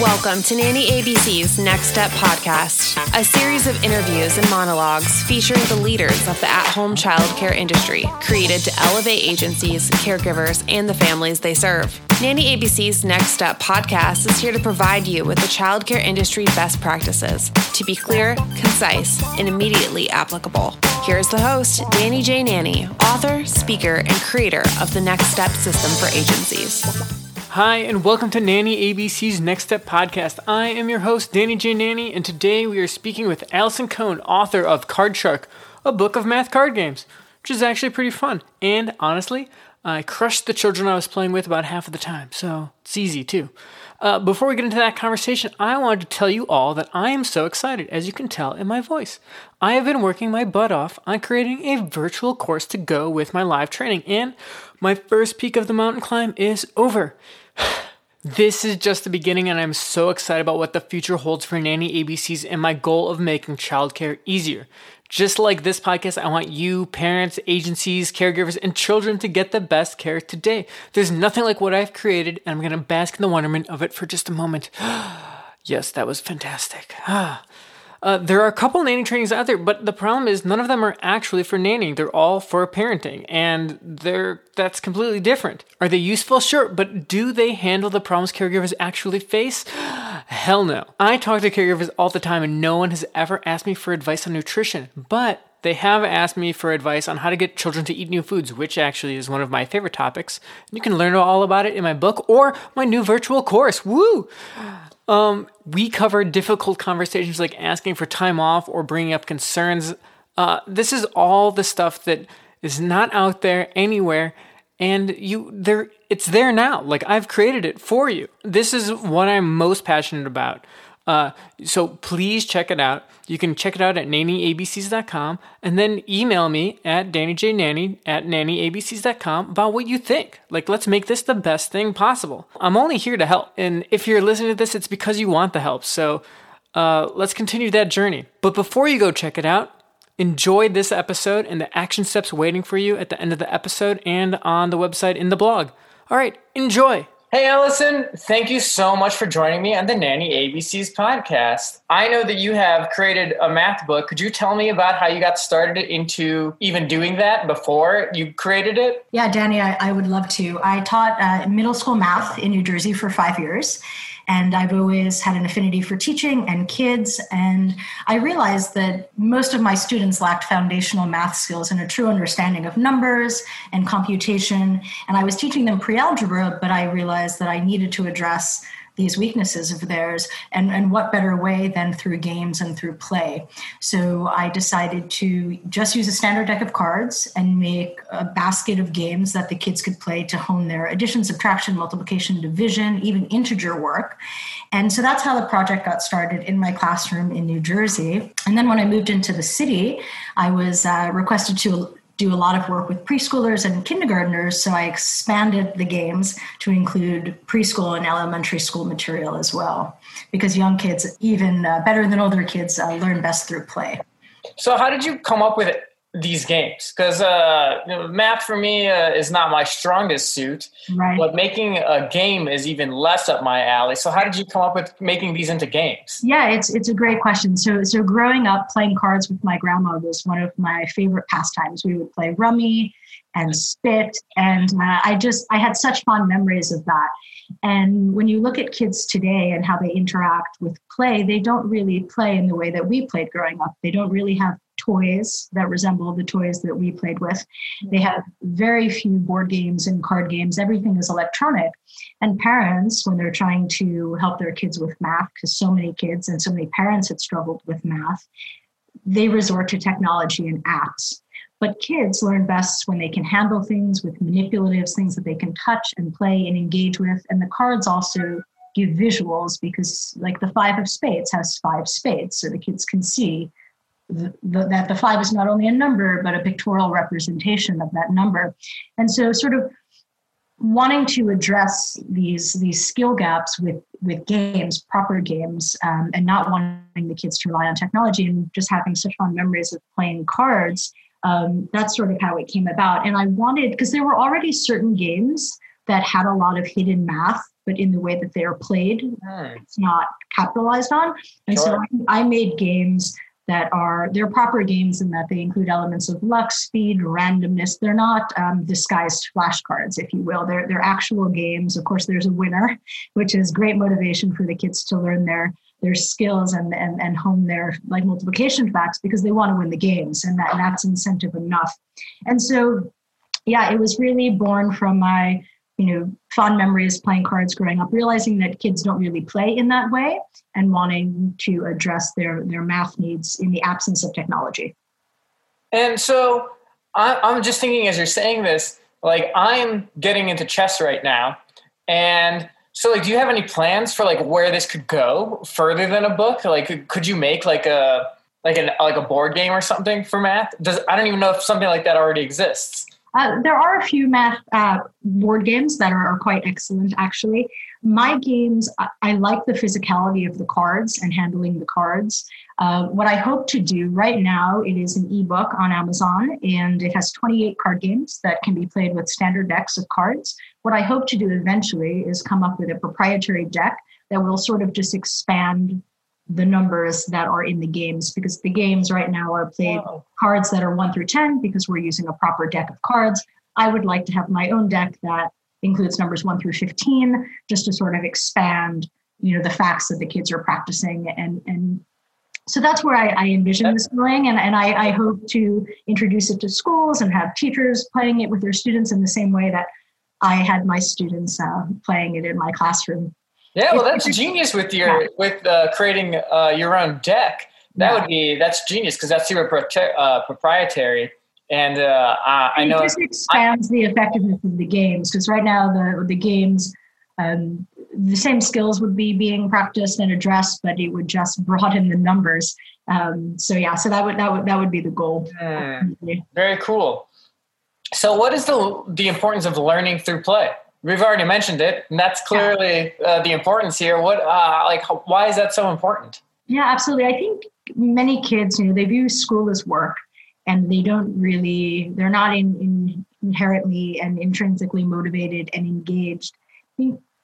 Welcome to Nanny ABC's Next Step podcast, a series of interviews and monologues featuring the leaders of the at home childcare industry, created to elevate agencies, caregivers, and the families they serve. Nanny ABC's Next Step podcast is here to provide you with the childcare industry best practices to be clear, concise, and immediately applicable. Here's the host, Danny J. Nanny, author, speaker, and creator of the Next Step system for agencies. Hi, and welcome to Nanny ABC's Next Step podcast. I am your host, Danny J. Nanny, and today we are speaking with Allison Cohn, author of Card Shark, a book of math card games, which is actually pretty fun. And honestly, I crushed the children I was playing with about half of the time, so it's easy too. Uh, before we get into that conversation, I wanted to tell you all that I am so excited, as you can tell in my voice. I have been working my butt off on creating a virtual course to go with my live training, and my first peak of the mountain climb is over. This is just the beginning, and I'm so excited about what the future holds for Nanny ABCs and my goal of making childcare easier. Just like this podcast, I want you, parents, agencies, caregivers, and children to get the best care today. There's nothing like what I've created, and I'm going to bask in the wonderment of it for just a moment. yes, that was fantastic. Ah. Uh, there are a couple nanny trainings out there, but the problem is none of them are actually for nannying. They're all for parenting, and they're that's completely different. Are they useful? Sure, but do they handle the problems caregivers actually face? Hell no. I talk to caregivers all the time, and no one has ever asked me for advice on nutrition, but they have asked me for advice on how to get children to eat new foods, which actually is one of my favorite topics. You can learn all about it in my book or my new virtual course. Woo! Um, we cover difficult conversations like asking for time off or bringing up concerns. Uh, this is all the stuff that is not out there anywhere, and you there it's there now. Like I've created it for you. This is what I'm most passionate about. Uh, so please check it out. You can check it out at nannyabcs.com and then email me at dannyjnanny at nannyabcs.com about what you think. Like, let's make this the best thing possible. I'm only here to help. And if you're listening to this, it's because you want the help. So uh, let's continue that journey. But before you go check it out, enjoy this episode and the action steps waiting for you at the end of the episode and on the website in the blog. All right, enjoy. Hey, Allison, thank you so much for joining me on the Nanny ABC's podcast. I know that you have created a math book. Could you tell me about how you got started into even doing that before you created it? Yeah, Danny, I, I would love to. I taught uh, middle school math in New Jersey for five years. And I've always had an affinity for teaching and kids. And I realized that most of my students lacked foundational math skills and a true understanding of numbers and computation. And I was teaching them pre algebra, but I realized that I needed to address these weaknesses of theirs and, and what better way than through games and through play. So i decided to just use a standard deck of cards and make a basket of games that the kids could play to hone their addition subtraction multiplication division even integer work. And so that's how the project got started in my classroom in new jersey. And then when i moved into the city i was uh, requested to do a lot of work with preschoolers and kindergartners, so I expanded the games to include preschool and elementary school material as well, because young kids, even uh, better than older kids, uh, learn best through play. So, how did you come up with it? These games. Because uh, you know, math for me uh, is not my strongest suit right. but making a game is even less up my alley. So how did you come up with making these into games? Yeah it's it's a great question. So so growing up playing cards with my grandma was one of my favorite pastimes. We would play rummy and spit and uh, i just i had such fond memories of that. And when you look at kids today and how they interact with play they don't really play in the way that we played growing up. They don't really have toys that resemble the toys that we played with. They have very few board games and card games. Everything is electronic. And parents, when they're trying to help their kids with math, because so many kids and so many parents had struggled with math, they resort to technology and apps. But kids learn best when they can handle things with manipulatives, things that they can touch and play and engage with. And the cards also give visuals because, like, the five of spades has five spades, so the kids can see the, that the five is not only a number but a pictorial representation of that number and so sort of wanting to address these these skill gaps with with games proper games um, and not wanting the kids to rely on technology and just having such fond memories of playing cards um, that's sort of how it came about and i wanted because there were already certain games that had a lot of hidden math but in the way that they are played, Hmm. it's not capitalized on. And so Sure. I, I made games that are they're proper games in that they include elements of luck, speed, randomness. They're not um, disguised flashcards, if you will. They're they're actual games. Of course, there's a winner, which is great motivation for the kids to learn their their skills and and, and hone their like multiplication facts because they want to win the games, and that and that's incentive enough. And so, yeah, it was really born from my you know fond memories playing cards growing up realizing that kids don't really play in that way and wanting to address their their math needs in the absence of technology And so I, I'm just thinking as you're saying this, like I'm getting into chess right now, and so like, do you have any plans for like where this could go further than a book? Like, could- could you make like a like an like a board game or something for math? Does I don't even know if something like that already exists. Uh, there are a few math uh, board games that are, are quite excellent, actually. My games, I, I like the physicality of the cards and handling the cards. Uh, what I hope to do right now, it is an ebook on Amazon, and it has 28 card games that can be played with standard decks of cards. What I hope to do eventually is come up with a proprietary deck that will sort of just expand the numbers that are in the games because the games right now are played cards that are 1 through 10 because we're using a proper deck of cards. I would like to have my own deck that includes numbers 1 through 15 just to sort of expand, you know, the facts that the kids are practicing and and so that's where I, I envision this going and, and I, I hope to introduce it to schools and have teachers playing it with their students in the same way that I had my students uh, playing it in my classroom. Yeah, well, that's genius with your with uh, creating uh, your own deck. That Yeah. would be that's genius because that's super uh, proprietary. And uh, I, I know it just expands the effectiveness of the games because right now the the games um, the same skills would be being practiced and addressed but it would just broaden the numbers um, so yeah so that would that would that would be the goal Hmm. Very cool. So, what is the the importance of learning through play? We've already mentioned it, and that's clearly uh, the importance here. What, uh, like, why is that so important? Yeah, absolutely. I think many kids, you know, they view school as work and they don't really, they're not in, in inherently and intrinsically motivated and engaged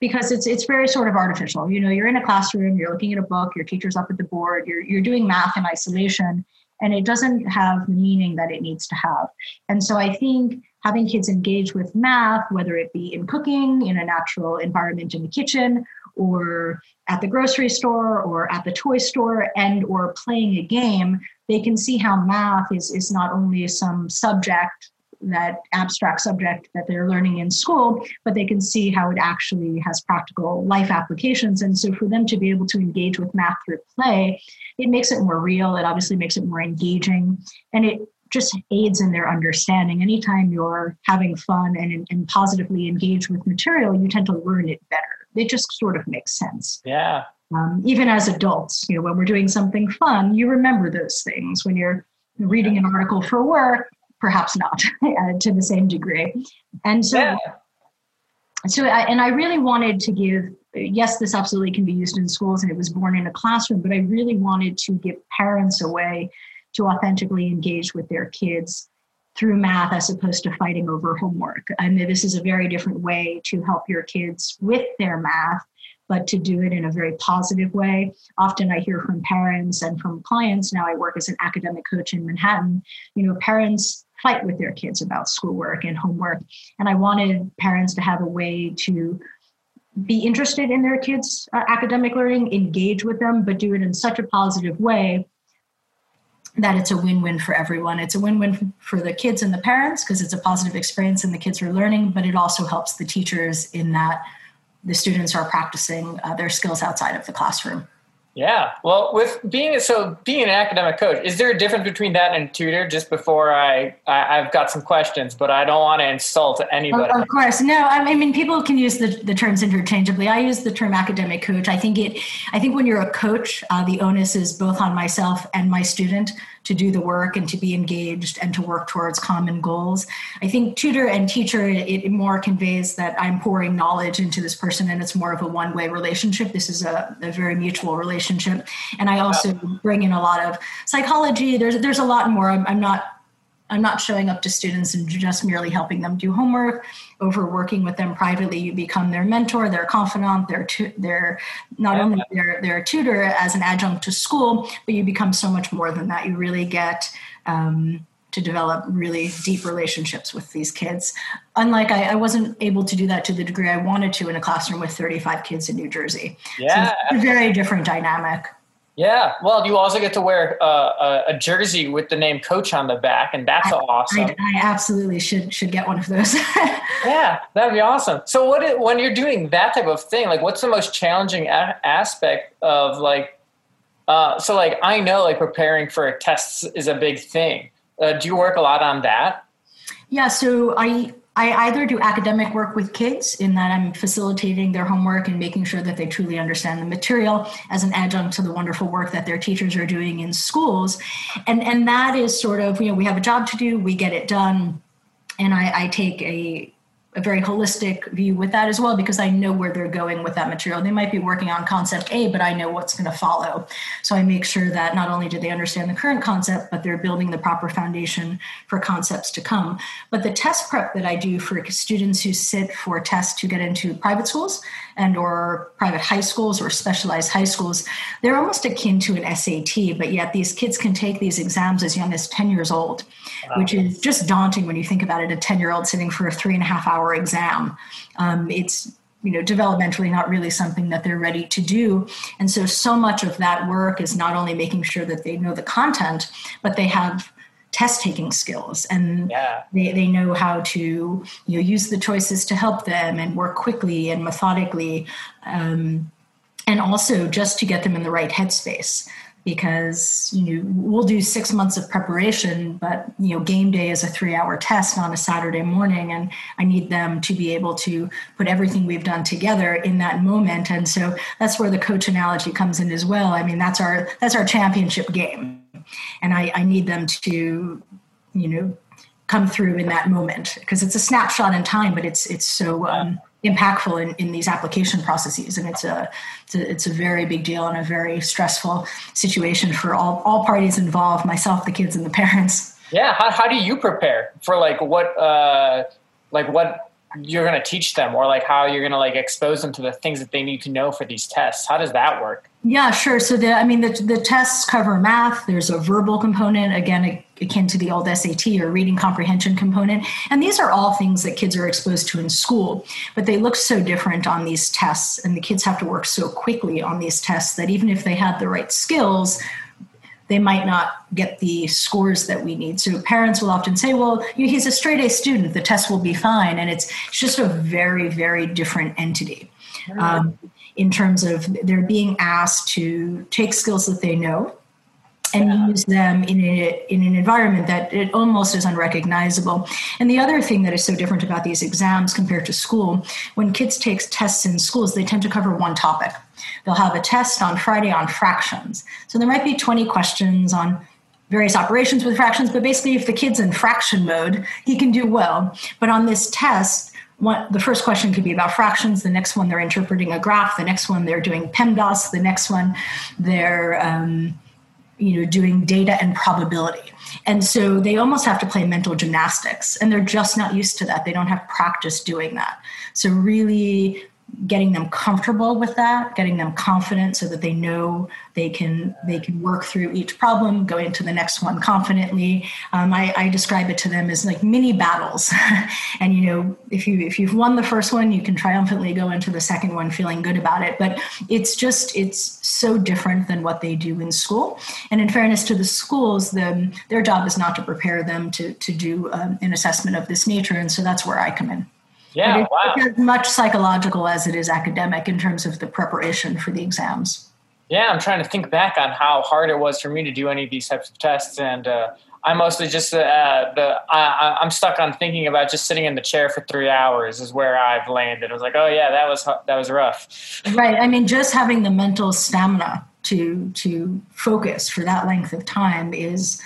because it's it's very sort of artificial. You know, you're in a classroom, you're looking at a book, your teacher's up at the board, you're you're doing math in isolation, and it doesn't have the meaning that it needs to have. And so I think having kids engage with math, whether it be in cooking, in a natural environment in the kitchen, or at the grocery store or at the toy store and or playing a game they can see how math is is not only some subject that abstract subject that they're learning in school but they can see how it actually has practical life applications. And so for them to be able to engage with math through play it makes it more real. It obviously makes it more engaging. And it just aids in their understanding. Anytime you're having fun and, and positively engaged with material you tend to learn it better. It just sort of makes sense. Yeah, um, even as adults you know when we're doing something fun you remember those things. When you're reading an article for work perhaps not uh, to the same degree. And so yeah, so I, and i really wanted to give yes this absolutely can be used in schools and it was born in a classroom but i really wanted to give parents a way to authentically engage with their kids through math as opposed to fighting over homework. And this is a very different way to help your kids with their math but to do it in a very positive way. Often i hear from parents and from clients. Now i work as an academic coach in manhattan. You know parents fight with their kids about schoolwork and homework. And I wanted parents to have a way to be interested in their kids' uh, academic learning, engage with them, but do it in such a positive way that it's a win-win for everyone. It's a win-win for the kids and the parents because it's a positive experience and the kids are learning, but it also helps the teachers in that the students are practicing uh, their skills outside of the classroom. Yeah. Well, with being so being an academic coach, is there a difference between that and tutor? Just before I, I I've got some questions, but I don't want to insult anybody. Of, of course, no. I mean, people can use the, the terms interchangeably. I use the term academic coach. I think it. I think when you're a coach, uh, the onus is both on myself and my student to do the work and to be engaged and to work towards common goals. I think tutor and teacher it, more conveys that I'm pouring knowledge into this person, and it's more of a one way relationship. This is a, a very mutual relationship, and I also bring in a lot of psychology. There's there's a lot more. I'm, I'm not I'm not showing up to students and just merely helping them do homework. Over working with them privately, you become their mentor, their confidant, their tu- their not only their their tutor as an adjunct to school, but you become so much more than that. You really get um, to develop really deep relationships with these kids. Unlike I, I, wasn't able to do that to the degree I wanted to in a classroom with 35 kids in New Jersey. Yeah, so it's a very different dynamic. Yeah, well, you also get to wear uh, a, jersey with the name coach on the back, and that's I, awesome. I, I, absolutely should should get one of those. yeah, that'd be awesome. So, what when you're doing that type of thing, like, what's the most challenging a- aspect of like? Uh, so, like, I know like preparing for tests is a big thing. Uh, do you work a lot on that? Yeah, so I I either do academic work with kids in that I'm facilitating their homework and making sure that they truly understand the material as an adjunct to the wonderful work that their teachers are doing in schools. And and that is sort of, you know, we have a job to do, we get it done. And I, I take a a very holistic view with that as well because I know where they're going with that material. They might be working on concept A, but I know what's going to follow. So I make sure that not only do they understand the current concept, but they're building the proper foundation for concepts to come. But the test prep that I do for students who sit for tests to get into private schools and or private high schools or specialized high schools, they're almost akin to an SAT, but yet these kids can take these exams as young as 10 years old, wow. which is just daunting when you think about it, a 10 year old sitting for a three and a half hour hour exam. Um, it's you know developmentally not really something that they're ready to do and so so much of that work is not only making sure that they know the content but they have test taking skills and yeah. they, they know how to you know use the choices to help them and work quickly and methodically um, and also just to get them in the right headspace because you know we'll do six months of preparation but you know game day is a three hour test on a saturday morning and i need them to be able to put everything we've done together in that moment. And so that's where the coach analogy comes in as well. I mean that's our that's our championship game. And i, I need them to you know come through in that moment because it's a snapshot in time but it's it's so um, impactful in, in these application processes. And it's a, it's a, it's a very big deal and a very stressful situation for all all parties involved myself the kids and the parents. Yeah how, how do you prepare for like what uh like what you're going to teach them or like how you're going to like expose them to the things that they need to know for these tests. How does that work? Yeah sure. So the i mean the, the tests cover math. There's a verbal component again akin to the old sat or reading comprehension component. And these are all things that kids are exposed to in school. But they look so different on these tests and the kids have to work so quickly on these tests that even if they had the right skills they might not get the scores that we need. So parents will often say, well, he's a straight A student, the test will be fine. And it's, it's just a very, very different entity um, in terms of they're being asked to take skills that they know and yeah. use them in, a, in an environment that it almost is unrecognizable. And the other thing that is so different about these exams compared to school, when kids take tests in schools, they tend to cover one topic. They'll have a test on Friday on fractions. So there might be 20 questions on various operations with fractions, but basically if the kid's in fraction mode, he can do well. But on this test, one, the first question could be about fractions. The next one, they're interpreting a graph. The next one, they're doing PEMDAS. The next one, they're um, you know doing data and probability and so they almost have to play mental gymnastics and they're just not used to that they don't have practice doing that so really getting them comfortable with that getting them confident so that they know they can they can work through each problem go into the next one confidently. Um, I, I, describe it to them as like mini battles. And you know if you if you've won the first one you can triumphantly go into the second one feeling good about it. But it's just it's so different than what they do in school. And in fairness to the schools the, their job is not to prepare them to to do um, an assessment of this nature. And so that's where i come in yeah, it's, wow. As much psychological as it is academic in terms of the preparation for the exams. Yeah, I'm trying to think back on how hard it was for me to do any of these types of tests, and uh, I mostly just uh, the I, I'm stuck on thinking about just sitting in the chair for three hours is where I've landed. I was like, oh yeah, that was that was rough. Right. I mean, just having the mental stamina to to focus for that length of time is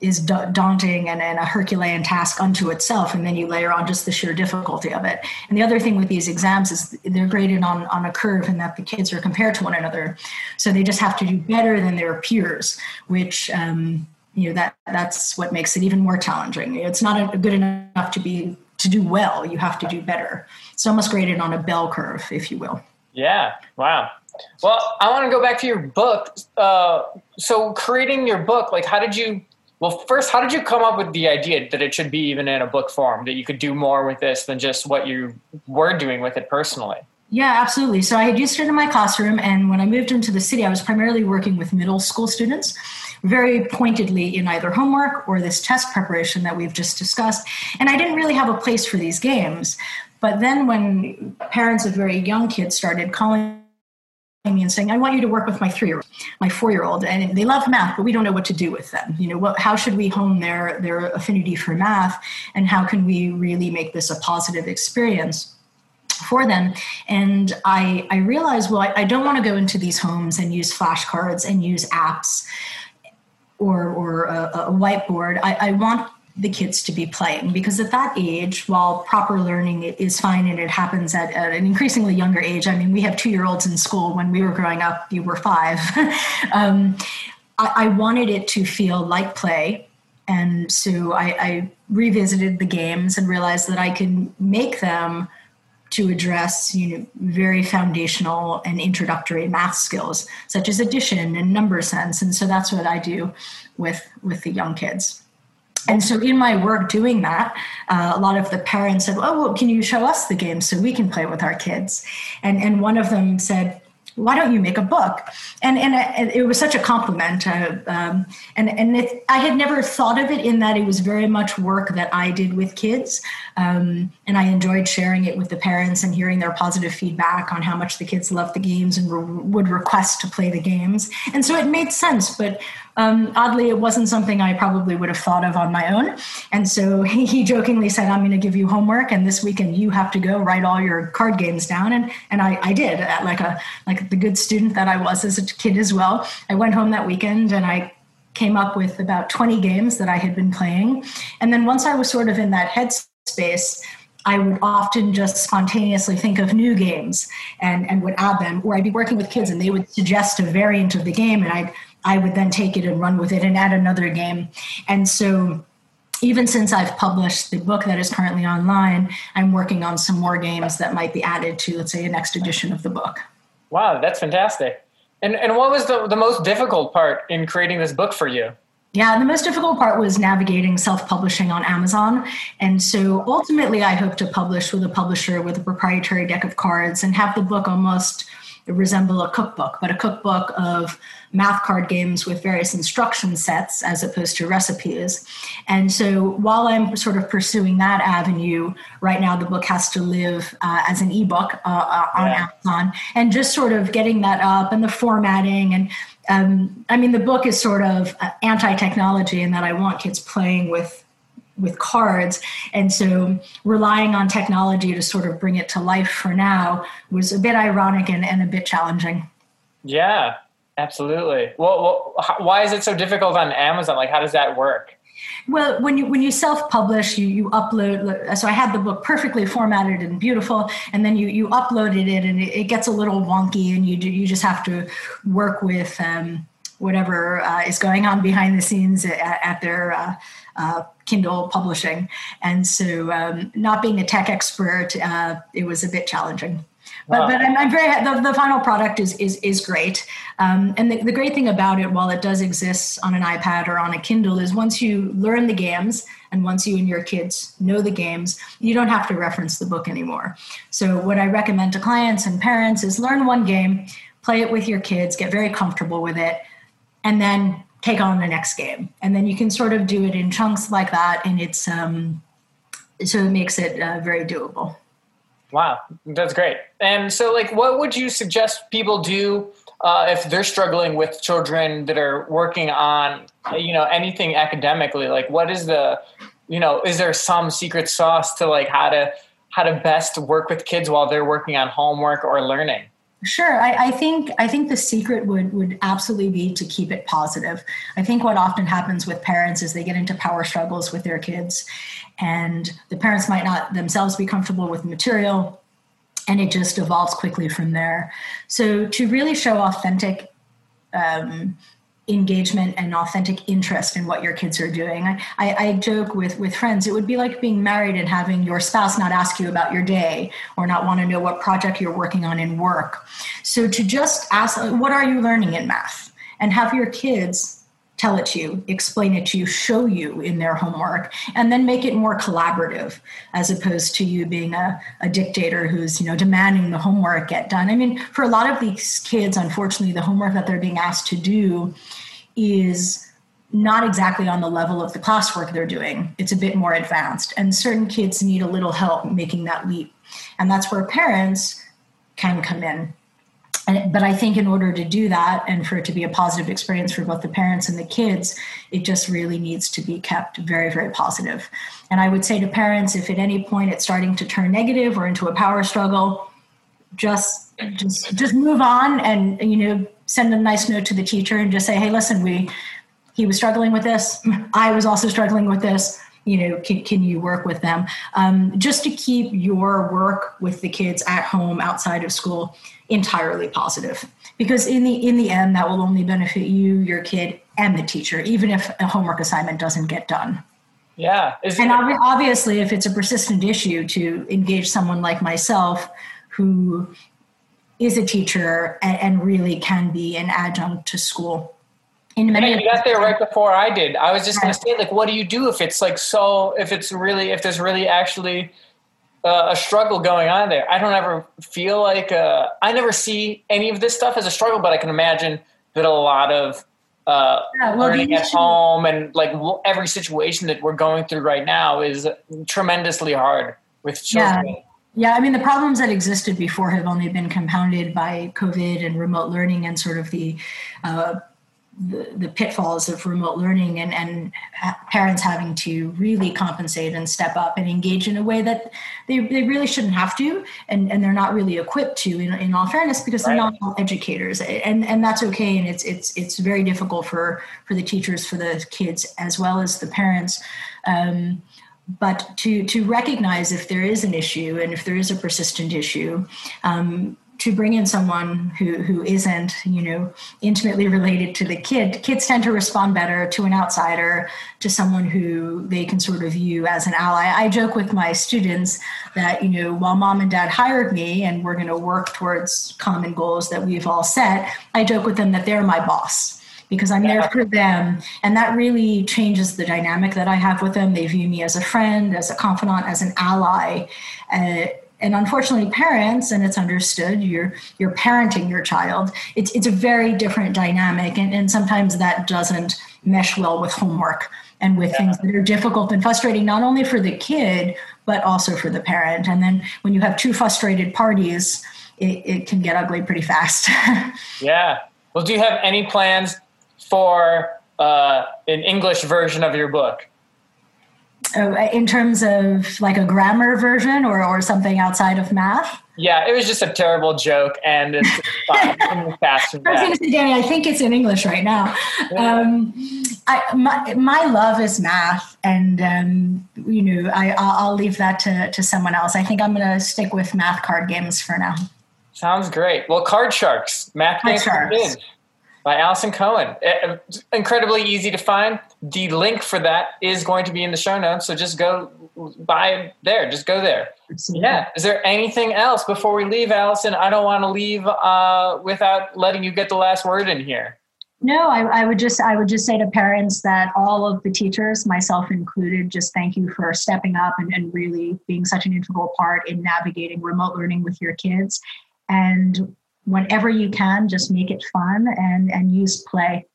is daunting and, and, a Herculean task unto itself. And then you layer on just the sheer difficulty of it. And the other thing with these exams is they're graded on, on a curve and that the kids are compared to one another. So they just have to do better than their peers, which, um, you know that that's what makes it even more challenging it's not good enough to be to do well you have to do better it's almost graded on a bell curve if you will yeah wow well i want to go back to your book uh, so creating your book like how did you well first how did you come up with the idea that it should be even in a book form that you could do more with this than just what you were doing with it personally yeah, absolutely. So I had used it in my classroom, and when I moved into the city, I was primarily working with middle school students, very pointedly in either homework or this test preparation that we've just discussed. And I didn't really have a place for these games. But then when parents of very young kids started calling me and saying, I want you to work with my three year old, my four year old, and they love math, but we don't know what to do with them. You know, what, how should we hone their, their affinity for math, and how can we really make this a positive experience? for them. And I, I realized, well, I, I don't want to go into these homes and use flashcards and use apps or, or a, a whiteboard. I, I want the kids to be playing. Because at that age while proper learning is fine and it happens at, at an increasingly younger age i mean we have two year olds in school. When we were growing up you were five. Um, I, I, wanted it to feel like play. And so I, I revisited the games and realized that i could make them to address you know very foundational and introductory math skills such as addition and number sense. And so that's what i do with with the young kids and so in my work doing that uh, a lot of the parents said oh well can you show us the game so we can play with our kids and and one of them said why don't you make a book? And and it was such a compliment. Uh, um, and and it, I had never thought of it in that it was very much work that I did with kids, um, and I enjoyed sharing it with the parents and hearing their positive feedback on how much the kids loved the games and re- would request to play the games. And so it made sense. But um, oddly, it wasn't something I probably would have thought of on my own. And so he, he jokingly said, I'm going to give you homework, and this weekend you have to go write all your card games down. And, and I, I did, like, a, like the good student that I was as a kid as well. I went home that weekend and I came up with about 20 games that I had been playing. And then once I was sort of in that headspace, I would often just spontaneously think of new games and, and would add them, or I'd be working with kids and they would suggest a variant of the game and I'd I would then take it and run with it and add another game. And so even since I've published the book that is currently online, I'm working on some more games that might be added to, let's say, a next edition of the book. Wow, that's fantastic. And, and what was the, the most difficult part in creating this book for you? Yeah, the most difficult part was navigating self publishing on Amazon. And so ultimately, I hope to publish with a publisher with a proprietary deck of cards and have the book almost resemble a cookbook, but a cookbook of math card games with various instruction sets as opposed to recipes. And so while I'm sort of pursuing that avenue, right now the book has to live uh, as an ebook uh, uh, on yeah. Amazon and just sort of getting that up and the formatting. And um, I mean, the book is sort of uh, anti technology in that I want kids playing with with cards and so relying on technology to sort of bring it to life for now was a bit ironic and, and a bit challenging yeah Absolutely. Well, well, why is it so difficult on Amazon? Like, how does that work? Well, when you when you self-publish, you you upload. So I had the book perfectly formatted and beautiful, and then you you uploaded it, and it, it gets a little wonky, and you do, you just have to work with um, whatever uh, is going on behind the scenes at, at their uh, uh, Kindle publishing. And so, um, not being a tech expert, uh, it was a bit challenging. But, but I'm, I'm, very the, the final product is is is great, um, and the, the great thing about it, while it does exist on an iPad or on a Kindle, is once you learn the games and once you and your kids know the games, you don't have to reference the book anymore. So what I recommend to clients and parents is learn one game, play it with your kids, get very comfortable with it, and then take on the next game, and then you can sort of do it in chunks like that, and it's um, so it makes it uh, very doable. Wow, that's great. And so, like, what would you suggest people do uh, if they're struggling with children that are working on, you know, anything academically? Like, what is the, you know, is there some secret sauce to like how to how to best work with kids while they're working on homework or learning? Sure, I, I, think I think the secret would would absolutely be to keep it positive. I think what often happens with parents is they get into power struggles with their kids, and the parents might not themselves be comfortable with the material, and it just evolves quickly from there. So to really show authentic um, engagement and authentic interest in what your kids are doing. I, I, joke with with friends, it would be like being married and having your spouse not ask you about your day or not want to know what project you're working on in work. So to just ask, what are you learning in math? And have your kids tell it to you, explain it to you, show you in their homework, and then make it more collaborative as opposed to you being a, a dictator who's, you know, demanding the homework get done. I mean, for a lot of these kids, unfortunately, the homework that they're being asked to do is not exactly on the level of the classwork they're doing. It's a bit more advanced. And certain kids need a little help making that leap. And that's where parents can come in and, but I think in order to do that and for it to be a positive experience for both the parents and the kids, it just really needs to be kept very, very positive. And I would say to parents, if at any point it's starting to turn negative or into a power struggle, just just just move on and you know send a nice note to the teacher and just say, hey, listen, we he was struggling with this. I was also struggling with this you know can, can you work with them? Um, just to keep your work with the kids at home outside of school entirely positive. Because in the in the end that will only benefit you your kid and the teacher even if a homework assignment doesn't get done. Yeah. And obviously if it's a persistent issue to engage someone like myself who is a teacher and, and really can be an adjunct to school in many yeah, you got there right before I did. I was just going to say, like, what do you do if it's like so? If it's really, if there's really actually uh, a struggle going on there. I don't ever feel like uh, I never see any of this stuff as a struggle, but I can imagine that a lot of uh, yeah, well, learning at home and like every situation that we're going through right now is tremendously hard with children. Yeah. Yeah, I mean, the problems that existed before have only been compounded by COVID and remote learning and sort of the uh, the, the pitfalls of remote learning and, and parents having to really compensate and step up and engage in a way that they, they really shouldn't have to and, and they're not really equipped to in, in all fairness because they're not all educators. And, and that's okay and it's it's it's very difficult for for the teachers for the kids as well as the parents. Um, but to to recognize if there is an issue and if there is a persistent issue um, to bring in someone who who isn't you know intimately related to the kid kids tend to respond better to an outsider to someone who they can sort of view as an ally i joke with my students that you know while mom and dad hired me and we're going to work towards common goals that we've all set i joke with them that they're my boss because I'm there for them. And that really changes the dynamic that I have with them. They view me as a friend, as a confidant, as an ally. Uh, and unfortunately parents and it's understood you're you're parenting your child it's it's a very different dynamic. And, and sometimes that doesn't mesh well with homework and with yeah. things that are difficult and frustrating not only for the kid but also for the parent. And then when you have two frustrated parties it, it can get ugly pretty fast. Yeah. Well do you have any plans for uh, an english version of your book in terms of like a grammar version or, or something outside of math? Yeah, it was just a terrible joke, and it's fine. I was going to say, Danny, I think it's in English right now. Um, I, my, my love is math, and um, you know, I, I'll leave that to, to someone else. I think I'm going to stick with math card games for now. Sounds great. Well, Card Sharks, math games for kids by Allison Cohen. Incredibly easy to find. The link for that is going to be in the show notes, so just go buy there. Just go there. Yeah. Is there anything else before we leave, Allison? I don't want to leave uh, without letting you get the last word in here. No, I, I, would just I would just say to parents that all of the teachers, myself included, just thank you for stepping up and, and really being such an integral part in navigating remote learning with your kids. And whenever you can, just make it fun and, and use play.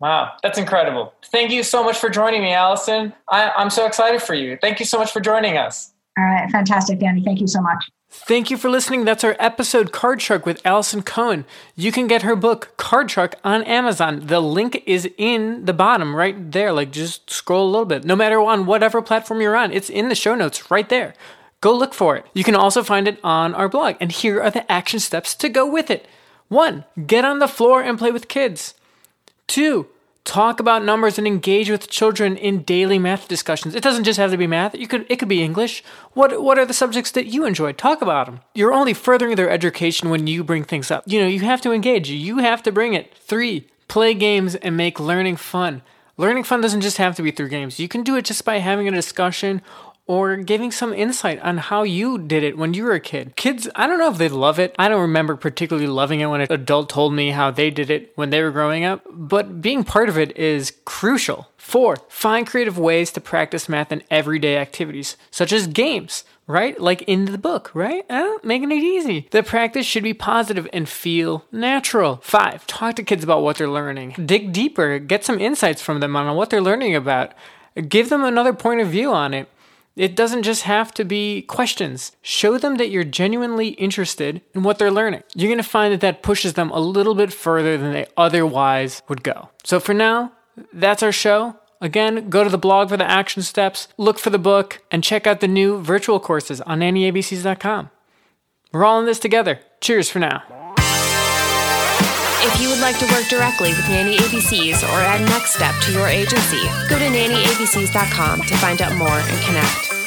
Wow, that's incredible. Thank you so much for joining me, Allison. I, I'm so excited for you. Thank you so much for joining us. All right, fantastic, Danny. Thank you so much. Thank you for listening. That's our episode Card Shark with Allison Cohen. You can get her book Card Shark on Amazon. The link is in the bottom right there. Like just scroll a little bit. No matter on whatever platform you're on, it's in the show notes right there. Go look for it. You can also find it on our blog. And here are the action steps to go with it. One, get on the floor and play with kids. Two, talk about numbers and engage with children in daily math discussions. It doesn't just have to be math. You could it could be English. What what are the subjects that you enjoy? Talk about them. You're only furthering their education when you bring things up. You know, you have to engage. You have to bring it. 3. Play games and make learning fun. Learning fun doesn't just have to be through games. You can do it just by having a discussion or giving some insight on how you did it when you were a kid. Kids, I don't know if they love it. I don't remember particularly loving it when an adult told me how they did it when they were growing up, but being part of it is crucial. Four, find creative ways to practice math in everyday activities, such as games right? Like in the book, right? Making it easy. The practice should be positive and feel natural. Five, talk to kids about what they're learning. Dig deeper, get some insights from them on what they're learning about. Give them another point of view on it. It doesn't just have to be questions. Show them that you're genuinely interested in what they're learning. You're going to find that that pushes them a little bit further than they otherwise would go. So for now, that's our show. Again, go to the blog for the action steps, look for the book, and check out the new virtual courses on nannyabcs.com. We're all in this together. Cheers for now. If you would like to work directly with Nanny ABCs or add Next Step to your agency, go to nannyabcs.com to find out more and connect.